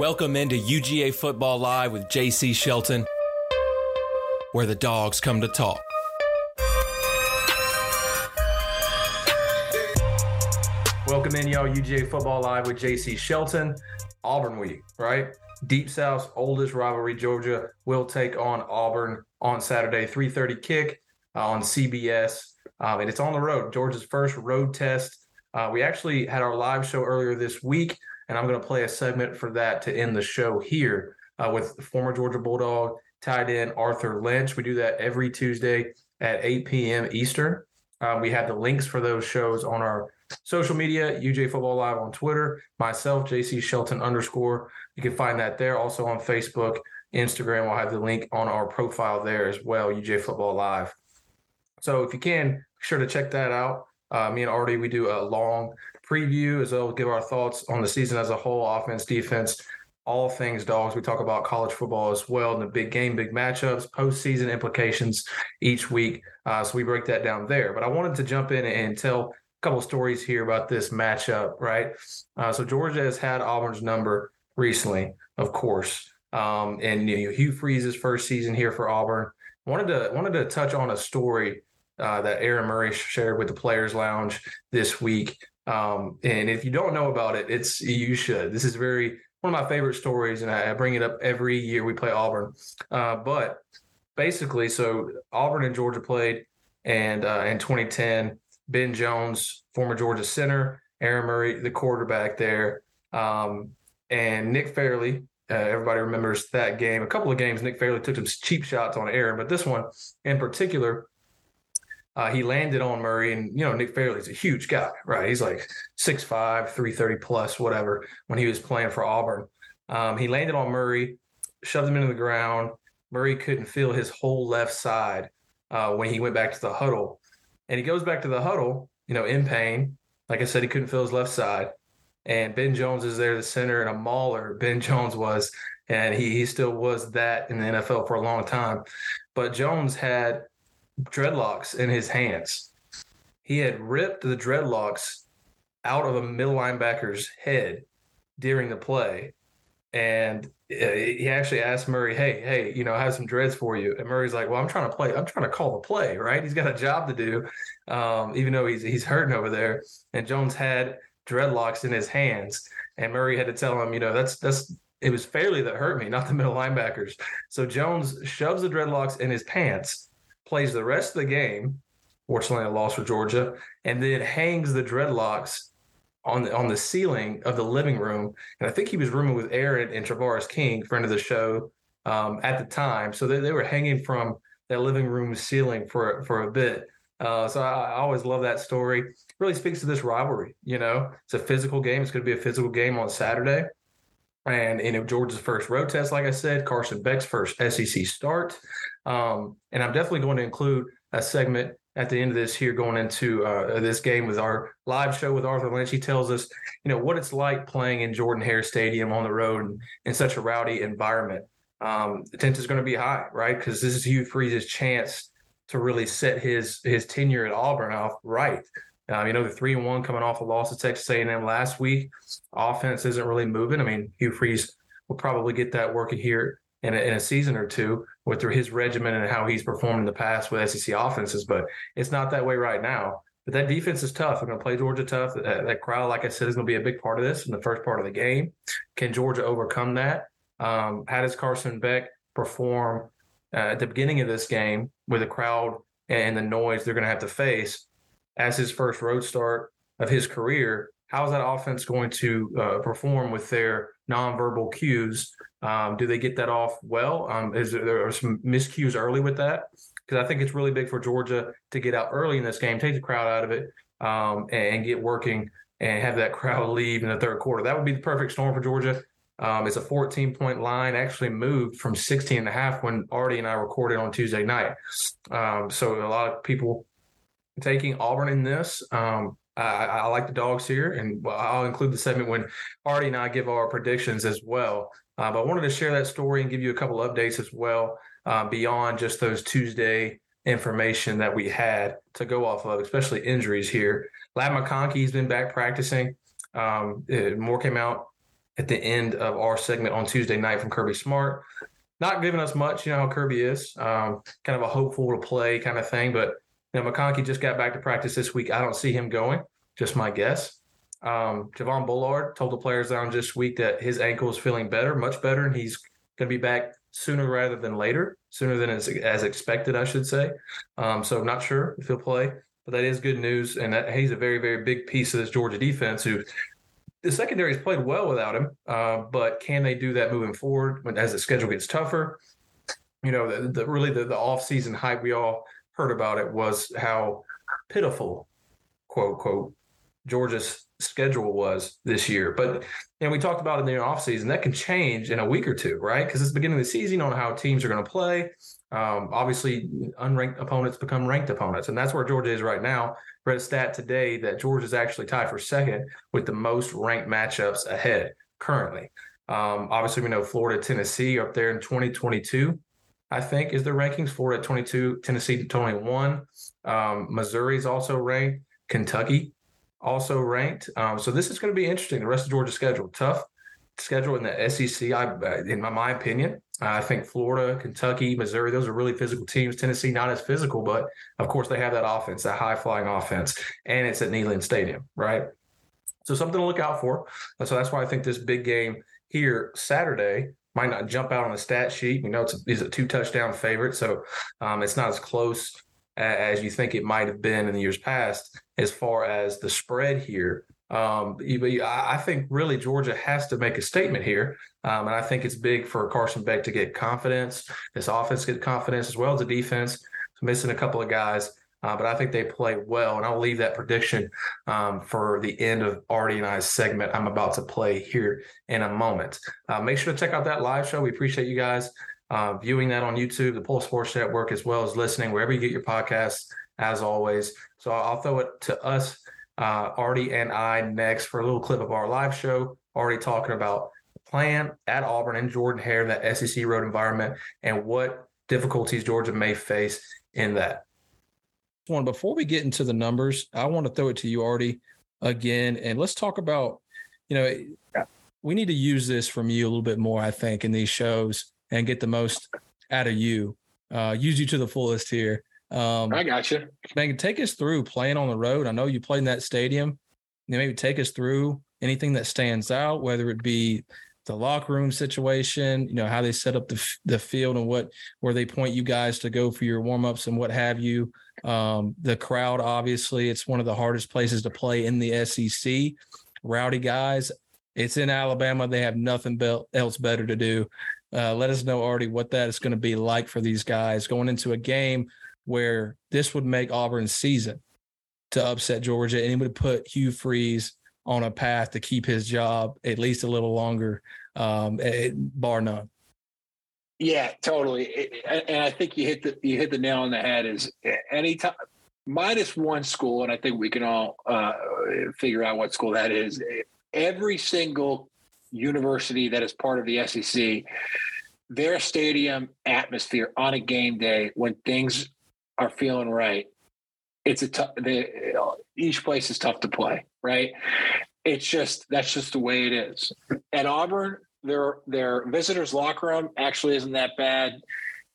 Welcome into UGA Football Live with JC Shelton, where the dogs come to talk. Welcome in, y'all. UGA Football Live with JC Shelton. Auburn week, right? Deep South's oldest rivalry, Georgia, will take on Auburn on Saturday, 3:30 kick uh, on CBS, um, and it's on the road. Georgia's first road test. Uh, we actually had our live show earlier this week, and I'm going to play a segment for that to end the show here uh, with former Georgia Bulldog tight end Arthur Lynch. We do that every Tuesday at 8 p.m. Eastern. Uh, we have the links for those shows on our social media, UGA Football Live on Twitter, myself, JC Shelton underscore. You can find that there. Also on Facebook, Instagram, we'll have the link on our profile there as well, UGA Football Live. So if you can, be sure to check that out. Uh, me and Artie, we do a long preview as well, give our thoughts on the season as a whole, offense, defense, all things dogs. We talk about college football as well and the big game, big matchups, postseason implications each week. Uh, so we break that down there. But I wanted to jump in and tell a couple stories here about this matchup, right? Uh, so Georgia has had Auburn's number recently, of course, um, and you know, Hugh Freeze's first season here for Auburn. Wanted to wanted to touch on a story uh, that Aaron Murray shared with the Players Lounge this week. Um, and if you don't know about it, it's you should. This is very one of my favorite stories, and I, bring it up every year we play Auburn. Uh, but basically, so Auburn and Georgia played, and uh, in 2010 Ben Jones, former Georgia center, Aaron Murray, the quarterback there, um, and Nick Fairley. Uh, everybody remembers that game. A couple of games, Nick Fairley took some cheap shots on Aaron, but this one in particular, uh, he landed on Murray. And, you know, Nick Fairley's a huge guy, right? He's like 6'5, 330 plus, whatever, when he was playing for Auburn. Um, he landed on Murray, shoved him into the ground. Murray couldn't feel his whole left side uh, when he went back to the huddle. And he goes back to the huddle, you know, in pain. Like I said, he couldn't feel his left side. And Ben Jones is there, the center, and a mauler. Ben Jones was, and he he still was that in the NFL for a long time. But Jones had dreadlocks in his hands. He had ripped the dreadlocks out of a middle linebacker's head during the play. And uh, he actually asked Murray, "Hey, hey, you know, I have some dreads for you." And Murray's like, "Well, I'm trying to play. I'm trying to call the play, right? He's got a job to do, um, even though he's he's hurting over there." And Jones had dreadlocks in his hands, and Murray had to tell him, "You know, that's that's it was Fairley that hurt me, not the middle linebackers." So Jones shoves the dreadlocks in his pants, plays the rest of the game. Fortunately, a loss for Georgia, and then hangs the dreadlocks on the on the ceiling of the living room, and I think he was rooming with Aaron and Tavarres King, friend of the show, um, at the time. So they, they were hanging from that living room ceiling for for a bit. Uh, so I, I, always love that story. Really speaks to this rivalry. You know, it's a physical game. It's going to be a physical game on Saturday. And you know Georgia's first road test, like I said, Carson Beck's first SEC start, um, and I'm definitely going to include a segment at the end of this here going into uh, this game with our live show with Arthur Lynch. He tells us, you know, what it's like playing in Jordan Hare Stadium on the road and in such a rowdy environment. Um, the tent is going to be high, right? Because this is Hugh Freeze's chance to really set his his tenure at Auburn off right. Um, you know, the three and one coming off a loss to Texas A&M last week, offense isn't really moving. I mean, Hugh Freeze will probably get that working here in a, in a season or two with his regimen and how he's performed in the past with SEC offenses, but it's not that way right now. But that defense is tough. They're going to play Georgia tough. That, that, crowd, like I said, is going to be a big part of this in the first part of the game. Can Georgia overcome that? Um, how does Carson Beck perform uh, at the beginning of this game with the crowd and the noise they're going to have to face as his first road start of his career? How is that offense going to uh, perform with their nonverbal cues um, do they get that off well? Um, is there, there are some miscues early with that? Because I think it's really big for Georgia to get out early in this game, take the crowd out of it, um, and get working and have that crowd leave in the third quarter. That would be the perfect storm for Georgia. Um, it's a 14 point line, actually moved from 16 and a half when Artie and I recorded on Tuesday night. Um, so a lot of people taking Auburn in this. Um, I, I, like the dogs here, and I'll include the segment when Artie and I give our predictions as well. Uh, but I wanted to share that story and give you a couple updates as well uh, beyond just those Tuesday information that we had to go off of, especially injuries here. Ladd McConkey's been back practicing. Um, it, more came out at the end of our segment on Tuesday night from Kirby Smart. Not giving us much, you know how Kirby is, um, kind of a hopeful to play kind of thing. But know, McConkey just got back to practice this week. I don't see him going. Just my guess. Um, Javon Bullard told the players down this week that his ankle is feeling better, much better, and he's going to be back sooner rather than later, sooner than as, as expected, I should say. Um, so I'm not sure if he'll play, but that is good news. And that, he's a very, very big piece of this Georgia defense who the secondary has played well without him, uh, but can they do that moving forward when, as the schedule gets tougher? You know, the, the really the, the offseason hype we all heard about it was how pitiful, quote, quote, Georgia's schedule was this year. But and we talked about in the offseason. That can change in a week or two, right? Because it's the beginning of the season on how teams are going to play. Um, obviously, unranked opponents become ranked opponents, and that's where Georgia is right now. Read a stat today that Georgia is actually tied for second with the most ranked matchups ahead currently. Um, obviously, we know Florida, Tennessee up there in 2022. I think is the rankings. Florida at 22, Tennessee to 21. Um, Missouri is also ranked. Kentucky also ranked. Um, so this is going to be interesting. The rest of Georgia's schedule, tough schedule in the SEC. I, in my, my opinion, I think Florida, Kentucky, Missouri, those are really physical teams. Tennessee, not as physical, but of course they have that offense, that high flying offense, and it's at Neyland Stadium, right? So something to look out for. So that's why I think this big game here Saturday might not jump out on the stat sheet. We know it's a, it's a two touchdown favorite, so um, it's not as close as you think it might have been in the years past as far as the spread here. Um, I think really Georgia has to make a statement here, um, and I think it's big for Carson Beck to get confidence. This offense get confidence as well as the defense. Missing a couple of guys, uh, but I think they play well, and I'll leave that prediction um, for the end of Artie and I's segment I'm about to play here in a moment. Uh, make sure to check out that live show. We appreciate you guys uh, viewing that on YouTube, the Pulse Sports Network, as well as listening wherever you get your podcasts, as always. So I'll throw it to us, uh, Artie and I, next for a little clip of our live show. Already talking about the plan at Auburn and Jordan Hare, that SEC road environment, and what difficulties Georgia may face in that. One before we get into the numbers, I want to throw it to you, Artie, again, and let's talk about. You know, we need to use this from you a little bit more. I think in these shows and get the most out of you. Uh, use you to the fullest here. Um, I got you. Man, take us through playing on the road. I know you played in that stadium. You know, maybe take us through anything that stands out, whether it be the locker room situation, you know, how they set up the the field and what where they point you guys to go for your warm ups and what have you. Um, the crowd, obviously, it's one of the hardest places to play in the SEC. Rowdy guys. It's in Alabama. They have nothing be- else better to do. Uh, let us know, Artie, what that is going to be like for these guys going into a game where this would make Auburn's season to upset Georgia, and it would put Hugh Freeze on a path to keep his job at least a little longer, um, bar none. Yeah, totally. And I think you hit the you hit the nail on the head. Is anytime minus one school, and I think we can all uh, figure out what school that is. Every single university that is part of the SEC, their stadium atmosphere on a game day when things are feeling right, it's a tough. Each place is tough to play, right? It's just that's just the way it is. At Auburn, their their visitors locker room actually isn't that bad.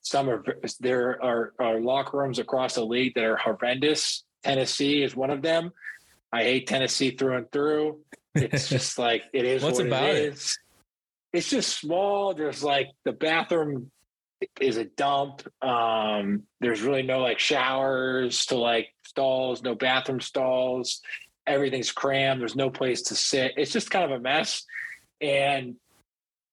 Some are there are, are locker rooms across the league that are horrendous. Tennessee is one of them. I hate Tennessee through and through. It's just like it is. What's what about it, is. it? It's just small. There's like the bathroom is a dump. Um, there's really no like showers to like stalls, no bathroom stalls. Everything's crammed. There's no place to sit. It's just kind of a mess. And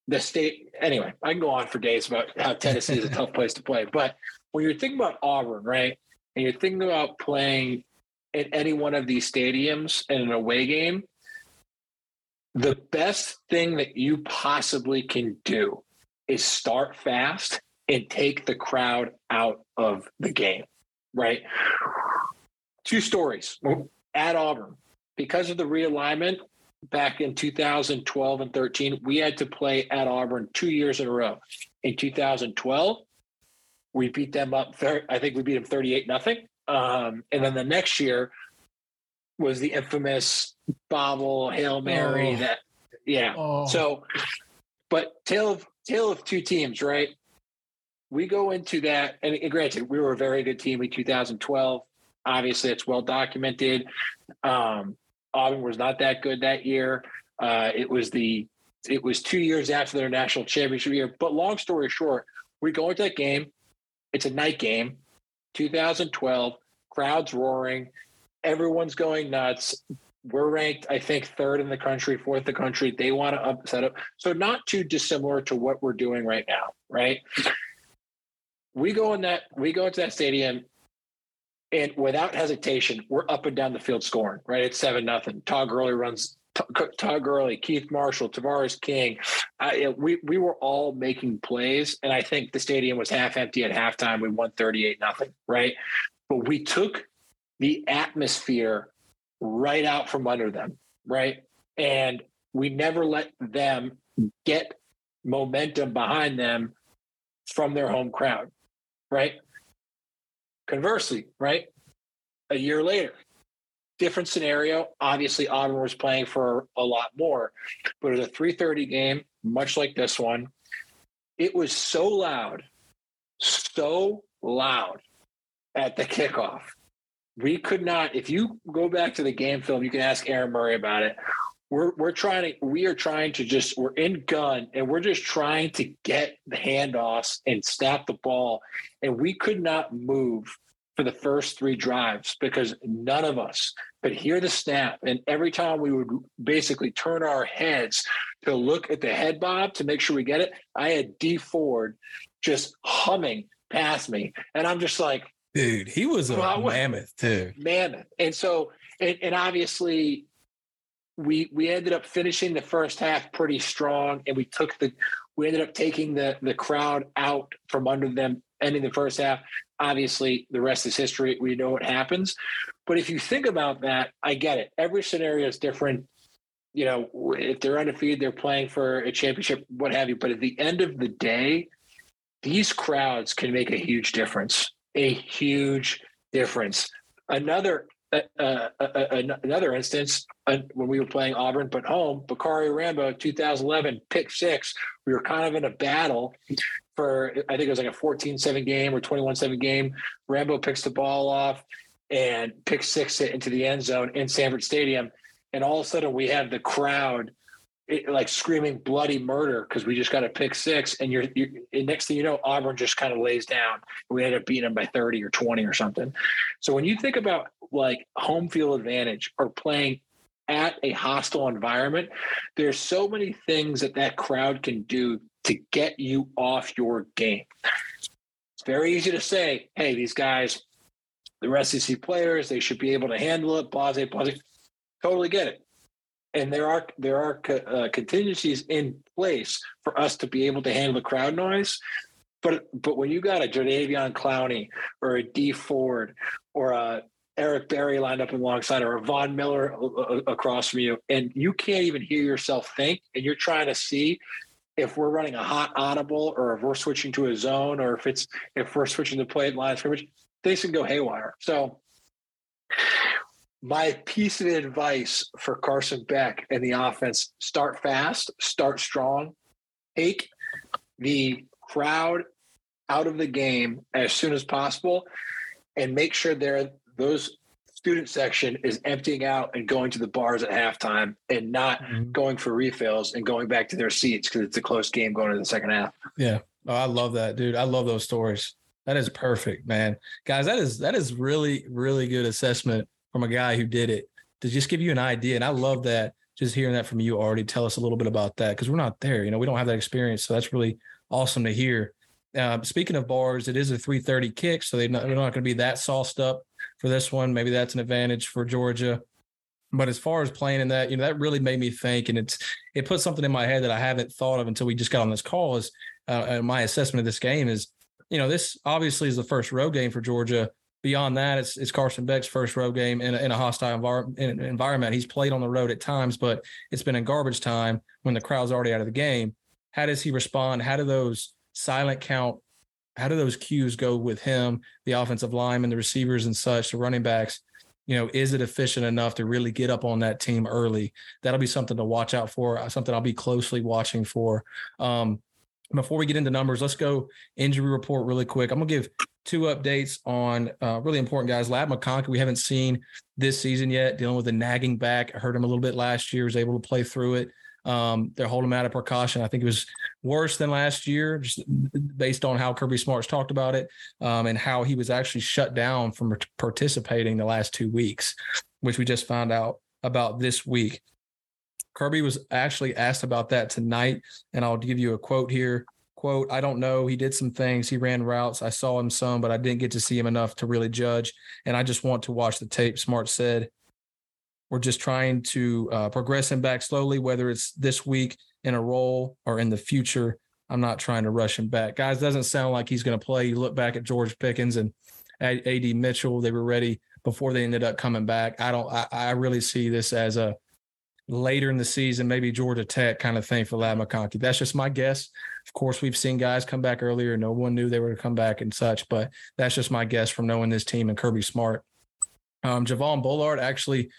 the state, anyway, I can go on for days about how Tennessee is a tough place to play. But when you're thinking about Auburn, right, and you're thinking about playing at any one of these stadiums in an away game, the best thing that you possibly can do is start fast and take the crowd out of the game, right? Two stories at Auburn. Because of the realignment back in 2012 and 13, we had to play at Auburn two years in a row. In 2012, we beat them up. I think we beat them 38 nothing. Um, and then the next year was the infamous Bobble Hail Mary oh. that Yeah. Oh. So, but tale of tale of two teams, right? We go into that, and, and granted, we were a very good team in 2012. Obviously, it's well documented. Um, Auburn was not that good that year. Uh, it was the it was two years after their national championship year. But long story short, we go into that game. It's a night game, 2012. Crowds roaring, everyone's going nuts. We're ranked, I think, third in the country, fourth in the country. They want to upset up. So not too dissimilar to what we're doing right now, right? We go in that we go into that stadium and without hesitation, we're up and down the field scoring, right? It's seven nothing. Todd Gurley runs Todd Gurley, Keith Marshall, Tavarres King. I, we we were all making plays, and I think the stadium was half empty at halftime. We won thirty eight nothing, right? But we took the atmosphere right out from under them, right? And we never let them get momentum behind them from their home crowd, right? Conversely, right? A year later, different scenario. Obviously, Auburn was playing for a lot more, but it was a 3:30 game, much like this one. It was so loud, so loud at the kickoff. We could not. If you go back to the game film, you can ask Aaron Murray about it. We're we're trying to we are trying to just we're in gun and we're just trying to get the handoffs and snap the ball, and we could not move for the first three drives because none of us could hear the snap. And every time we would basically turn our heads to look at the head bob to make sure we get it, I had Dee Ford just humming past me. And I'm just like, dude, he was a well, mammoth too. Mammoth. And so, and, and obviously, we we ended up finishing the first half pretty strong, and we took the we ended up taking the the crowd out from under them ending the first half obviously the rest is history. We know what happens. But if you think about that, I get it. Every scenario is different. You know, if they're undefeated, they're playing for a championship, what have you. But at the end of the day, these crowds can make a huge difference. A huge difference. Another uh, uh, uh, uh another instance Uh, when we were playing Auburn, but home, Bacarri Rambo, 2011, pick six. We were kind of in a battle for I think it was like a 14-7 game or 21-7 game. Rambo picks the ball off and picks six it into the end zone in Sanford Stadium. And all of a sudden we have the crowd it, like screaming bloody murder because we just got a pick six. And you're, you're and next thing you know, Auburn just kind of lays down. We end up beating them by 30 or 20 or something. So when you think about like home field advantage or playing at a hostile environment, there's so many things that that crowd can do to get you off your game. It's very easy to say, hey, these guys, the SEC players, they should be able to handle it, blase, blase. Totally get it. And there are there are uh, contingencies in place for us to be able to handle the crowd noise. But but when you got a Jadeveon Clowney or a Dee Ford or a Eric Berry lined up alongside or a Von Miller across from you, and you can't even hear yourself think, and you're trying to see if we're running a hot audible or if we're switching to a zone or if it's if we're switching to play line scrimmage, things can go haywire. So my piece of advice for Carson Beck and the offense start fast, start strong, take the crowd out of the game as soon as possible, and make sure they're those student section is emptying out and going to the bars at halftime and not mm-hmm. going for refills and going back to their seats because it's a close game going to the second half. Yeah. Oh, I love that, dude. I love those stories. That is perfect, man. Guys, that is that is really, really good assessment from a guy who did it to just give you an idea. And I love that just hearing that from you already. Tell us a little bit about that because we're not there. You know, we don't have that experience. So that's really awesome to hear. Uh, speaking of bars, it is a 330 kick, so they're not, they're not going to be that sauced up for this one. Maybe that's an advantage for Georgia. But as far as playing in that, you know, that really made me think, and it's it put something in my head that I haven't thought of until we just got on this call. Is uh, uh, my assessment of this game is, you know, this obviously is the first road game for Georgia. Beyond that, it's, it's Carson Beck's first road game in a, in a hostile envir- environment. He's played on the road at times, but it's been in garbage time when the crowd's already out of the game. How does he respond? How do those silent count how do those cues go with him, the offensive line and the receivers and such, the running backs? you know, is it efficient enough to really get up on that team early? That'll be something to watch out for, uh, something I'll be closely watching for. Um, before we get into numbers, let's go injury report really quick. I'm gonna give two updates on uh, really important guys. Ladd McConkey, we haven't seen this season yet, dealing with a nagging back. I heard him a little bit last year, was able to play through it. Um, they're holding him out of precaution. I think it was worse than last year, just based on how Kirby Smarts talked about it um, and how he was actually shut down from participating the last two weeks, which we just found out about this week. Kirby was actually asked about that tonight, and I'll give you a quote here. Quote, I don't know. He did some things. He ran routes. I saw him some, but I didn't get to see him enough to really judge. And I just want to watch the tape. Smart said, We're just trying to uh, progress him back slowly, whether it's this week in a role or in the future. I'm not trying to rush him back. Guys, doesn't sound like he's going to play. You look back at George Pickens and AD Mitchell, they were ready before they ended up coming back. I don't, I, I really see this as a, later in the season, maybe Georgia Tech kind of thing for Ladd McConkey. That's just my guess. Of course, we've seen guys come back earlier. No one knew they were to come back and such, but that's just my guess from knowing this team and Kirby Smart. Um, Javon Bullard actually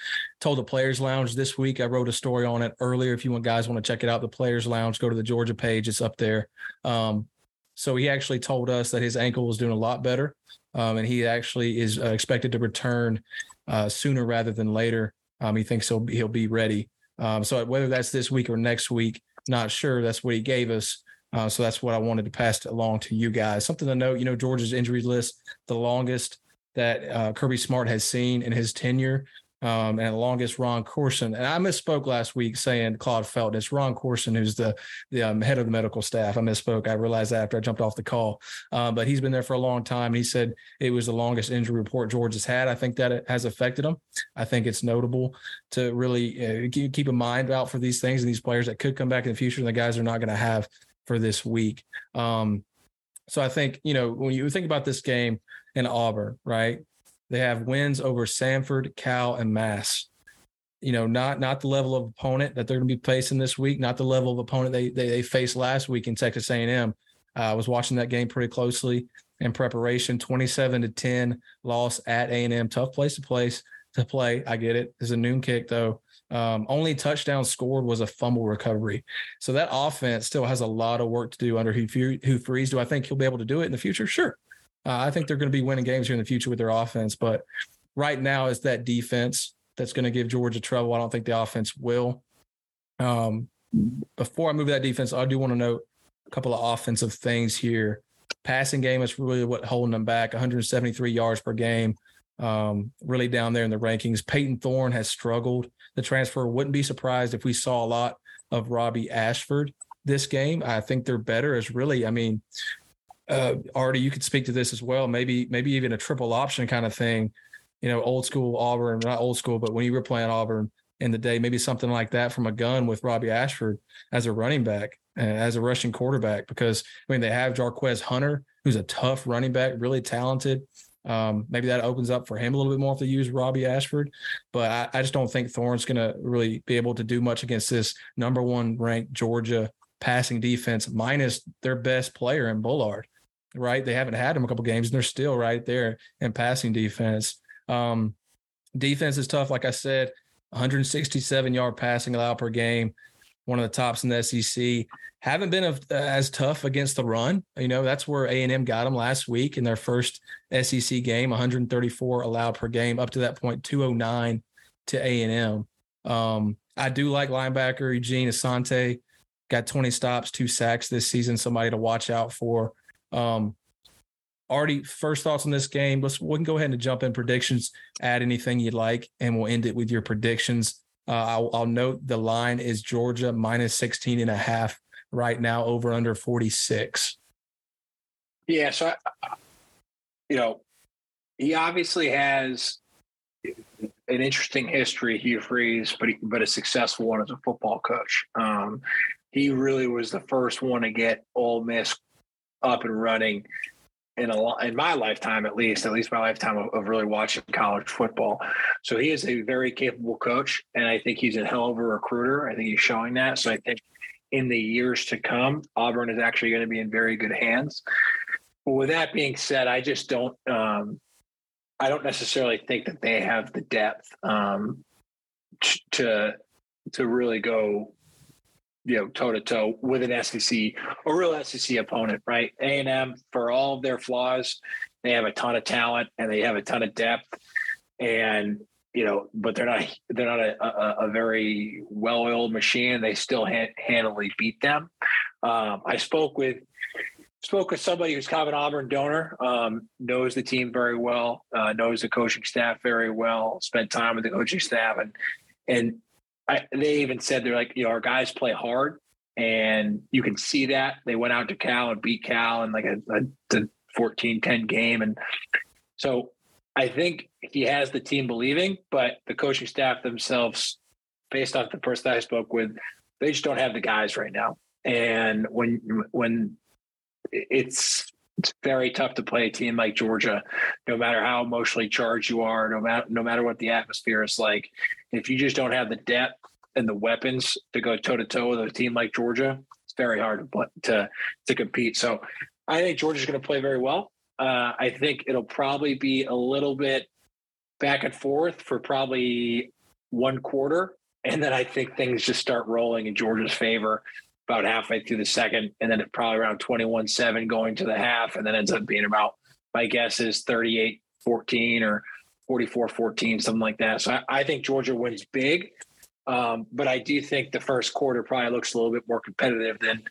told the Players Lounge this week. I wrote a story on it earlier. If you want guys want to check it out, the Players Lounge, go to the Georgia page. It's up there. Um, so he actually told us that his ankle was doing a lot better, um, and he actually is uh, expected to return uh, sooner rather than later. Um, he thinks he'll be, he'll be ready um, so whether that's this week or next week, not sure. That's what he gave us. Uh, so that's what I wanted to pass along to you guys. Something to note, you know, Georgia's injury list, the longest that uh, Kirby Smart has seen in his tenure um, and the longest Ron Courson. And I misspoke last week saying Claude Felton. It's Ron Courson who's the the um, head of the medical staff. I misspoke. I realized that after I jumped off the call. Uh, but he's been there for a long time. And He said it was the longest injury report George has had. I think that it has affected him. I think it's notable to really uh, keep in mind out for these things and these players that could come back in the future and the guys are not going to have for this week. Um, so I think, you know, when you think about this game in Auburn, right? They have wins over Samford, Cal, and Mass. You know, not not the level of opponent that they're going to be facing this week, not the level of opponent they they, they faced last week in Texas A&M. Uh, I was watching that game pretty closely in preparation. Twenty-seven to ten loss at A&M. Tough place to place to play. I get it. It's a noon kick though. Um, only touchdown scored was a fumble recovery. So that offense still has a lot of work to do under Hugh Freeze. Do I think he'll be able to do it in the future? Sure. Uh, I think they're going to be winning games here in the future with their offense, but right now it's that defense that's going to give Georgia trouble. I don't think the offense will. Um, before I move that defense, I do want to note a couple of offensive things here. Passing game is really what holding them back. 173 yards per game, um, really down there in the rankings. Payton Thorne has struggled. The transfer wouldn't be surprised if we saw a lot of Robbie Ashford this game. I think they're better as really, I mean, uh, Artie, you could speak to this as well. Maybe maybe even a triple option kind of thing. You know, old school Auburn, not old school, but when you were playing Auburn in the day, maybe something like that from a gun with Robbie Ashford as a running back, uh, as a rushing quarterback. Because I mean, they have Jarquez Hunter, who's a tough running back, really talented. Um, maybe that opens up for him a little bit more if they use Robbie Ashford. But I, I just don't think Thorne's going to really be able to do much against this number one ranked Georgia passing defense, minus their best player in Bullard right? They haven't had him a couple games, and they're still right there in passing defense. Um, defense is tough, like I said. 167 yard passing allowed per game, one of the tops in the SEC. Haven't been a, as tough against the run. You know that's where A and M got them last week in their first SEC game. 134 allowed per game, up to that point 209 to A and M. Um, I do like linebacker Eugene Asante. Got 20 stops, two sacks this season. Somebody to watch out for. Um, Artie, first thoughts on this game. Let's we can go ahead and jump in predictions. Add anything you'd like, and we'll end it with your predictions. Uh, I'll, I'll, note the line is Georgia minus 16 and a half right now, over under 46. Yeah, so I, you know, he obviously has an interesting history, Hugh Freeze, but he, but a successful one as a football coach. Um, he really was the first one to get Ole Miss up and running in a in my lifetime at least at least my lifetime of, of, really watching college football. So he is a very capable coach and i think he's a hell of a recruiter. I think he's showing that. So i think in the years to come auburn is actually going to be in very good hands. But with that being said i just don't um, I don't necessarily think that they have the depth um, to to really go, you know, toe to toe with an SEC, a real SEC opponent, right? A and M, for all of their flaws, they have a ton of talent and they have a ton of depth, and you know, but they're not they're not a, a, a very well oiled machine. They still handily beat them. Um, I spoke with spoke with somebody who's kind of an Auburn donor, um, knows the team very well, uh, knows the coaching staff very well, spent time with the coaching staff, and and I, they even said they're like, you know, our guys play hard, and you can see that they went out to Cal and beat Cal in like a, a, a 14-10 game, and so I think he has the team believing, but the coaching staff themselves, based off the person I spoke with, they just don't have the guys right now. And when when it's it's very tough to play a team like Georgia, no matter how emotionally charged you are, no matter no matter what the atmosphere is like. If you just don't have the depth and the weapons to go toe to toe with a team like Georgia, it's very hard to to to compete. So, I think Georgia's going to play very well. Uh, I think it'll probably be a little bit back and forth for probably one quarter, and then I think things just start rolling in Georgia's favor about halfway through the second, and then it probably around 21 7 going to the half, and then ends up being about, my guess is 38 14 or 44 14, something like that. So I, I think Georgia wins big. Um, but I do think the first quarter probably looks a little bit more competitive than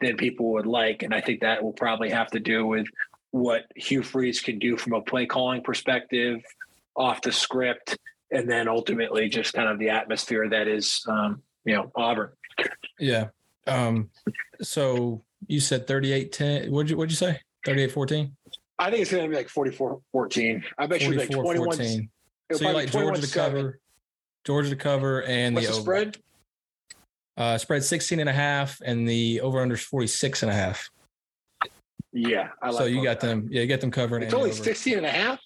than people would like, and I think that will probably have to do with what Hugh Freeze can do from a play calling perspective, off the script, and then ultimately just kind of the atmosphere that is, um, you know, Auburn. Yeah, um, so you said 38 10. What'd you, what'd you say? 38 14? I think it's going to be like 44 14. I bet you like 21 14. So you like Georgia to cover, Georgia to cover, and What's the, the spread? Uh, spread 16 and a half, and the over under is 46 and a half. Yeah. I like so you got that. them. Yeah, you got them covering. It's only 16 and a half.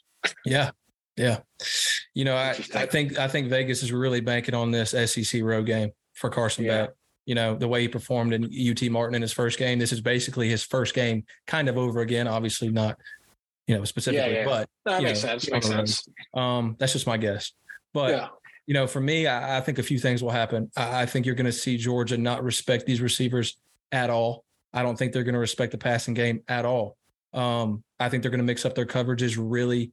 Yeah. Yeah. You know, I, I think I think Vegas is really banking on this SEC road game for Carson yeah. Beck you know, the way he performed in UT Martin in his first game. This is basically his first game kind of over again. Obviously not, you know, specifically, yeah, yeah. but that makes know, sense. Makes sense. Um, that's just my guess. But yeah. you know, for me, I, I, think a few things will happen. I, I think you're going to see Georgia not respect these receivers at all. I don't think they're going to respect the passing game at all. Um, I think they're going to mix up their coverages really.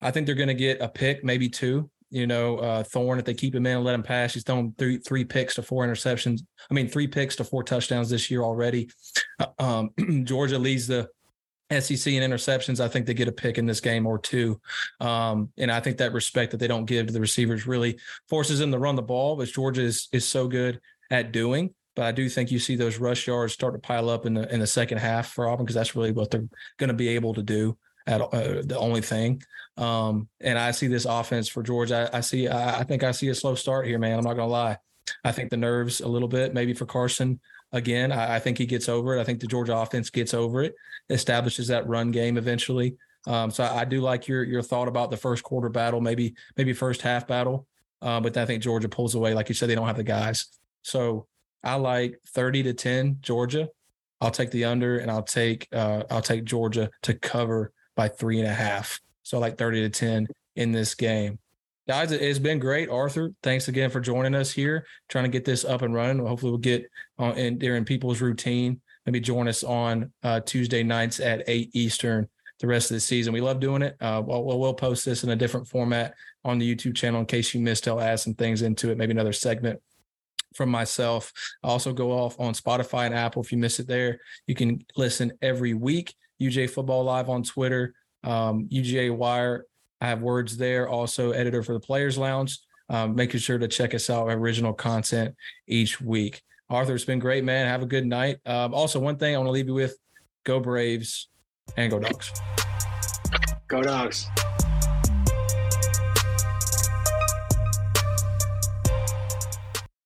I think they're going to get a pick, maybe two, you know, uh, Thorne, if they keep him in and let him pass, he's thrown three three picks to four interceptions. I mean, three picks to four touchdowns this year already. Uh, um, Georgia leads the SEC and interceptions. I think they get a pick in this game or two. Um, and I think that respect that they don't give to the receivers really forces them to run the ball, which Georgia is is so good at doing. But I do think you see those rush yards start to pile up in the in the second half for Auburn because that's really what they're going to be able to do at uh, the only thing. Um, and I see this offense for George. I, I see. I, I, think I see a slow start here, man. I'm not gonna lie. I think the nerves a little bit, maybe for Carson again. I, I think he gets over it. I think the Georgia offense gets over it, establishes that run game eventually. Um, so I, I, do like your your thought about the first quarter battle, maybe maybe first half battle. Uh, but I think Georgia pulls away. Like you said, they don't have the guys. So I like 30 to 10 Georgia. I'll take the under and I'll take uh, I'll take Georgia to cover by three and a half. So like 30 to 10 in this game. Guys, it's been great. Arthur, thanks again for joining us here, trying to get this up and running. Hopefully, we'll get on in during people's routine. Maybe join us on uh, Tuesday nights at 8 Eastern the rest of the season. We love doing it. Uh, we'll, we'll post this in a different format on the YouTube channel in case you missed. I'll add some things into it, maybe another segment from myself. I also go off on Spotify and Apple. If you miss it there, you can listen every week. UGA Football Live on Twitter, um, UGA Wire. I have words there. Also, editor for the Players Lounge. Um, making sure to check us out original content each week. Arthur, it's been great, man. Have a good night. Um, also, one thing I want to leave you with: go Braves and go Dogs. Go Dogs.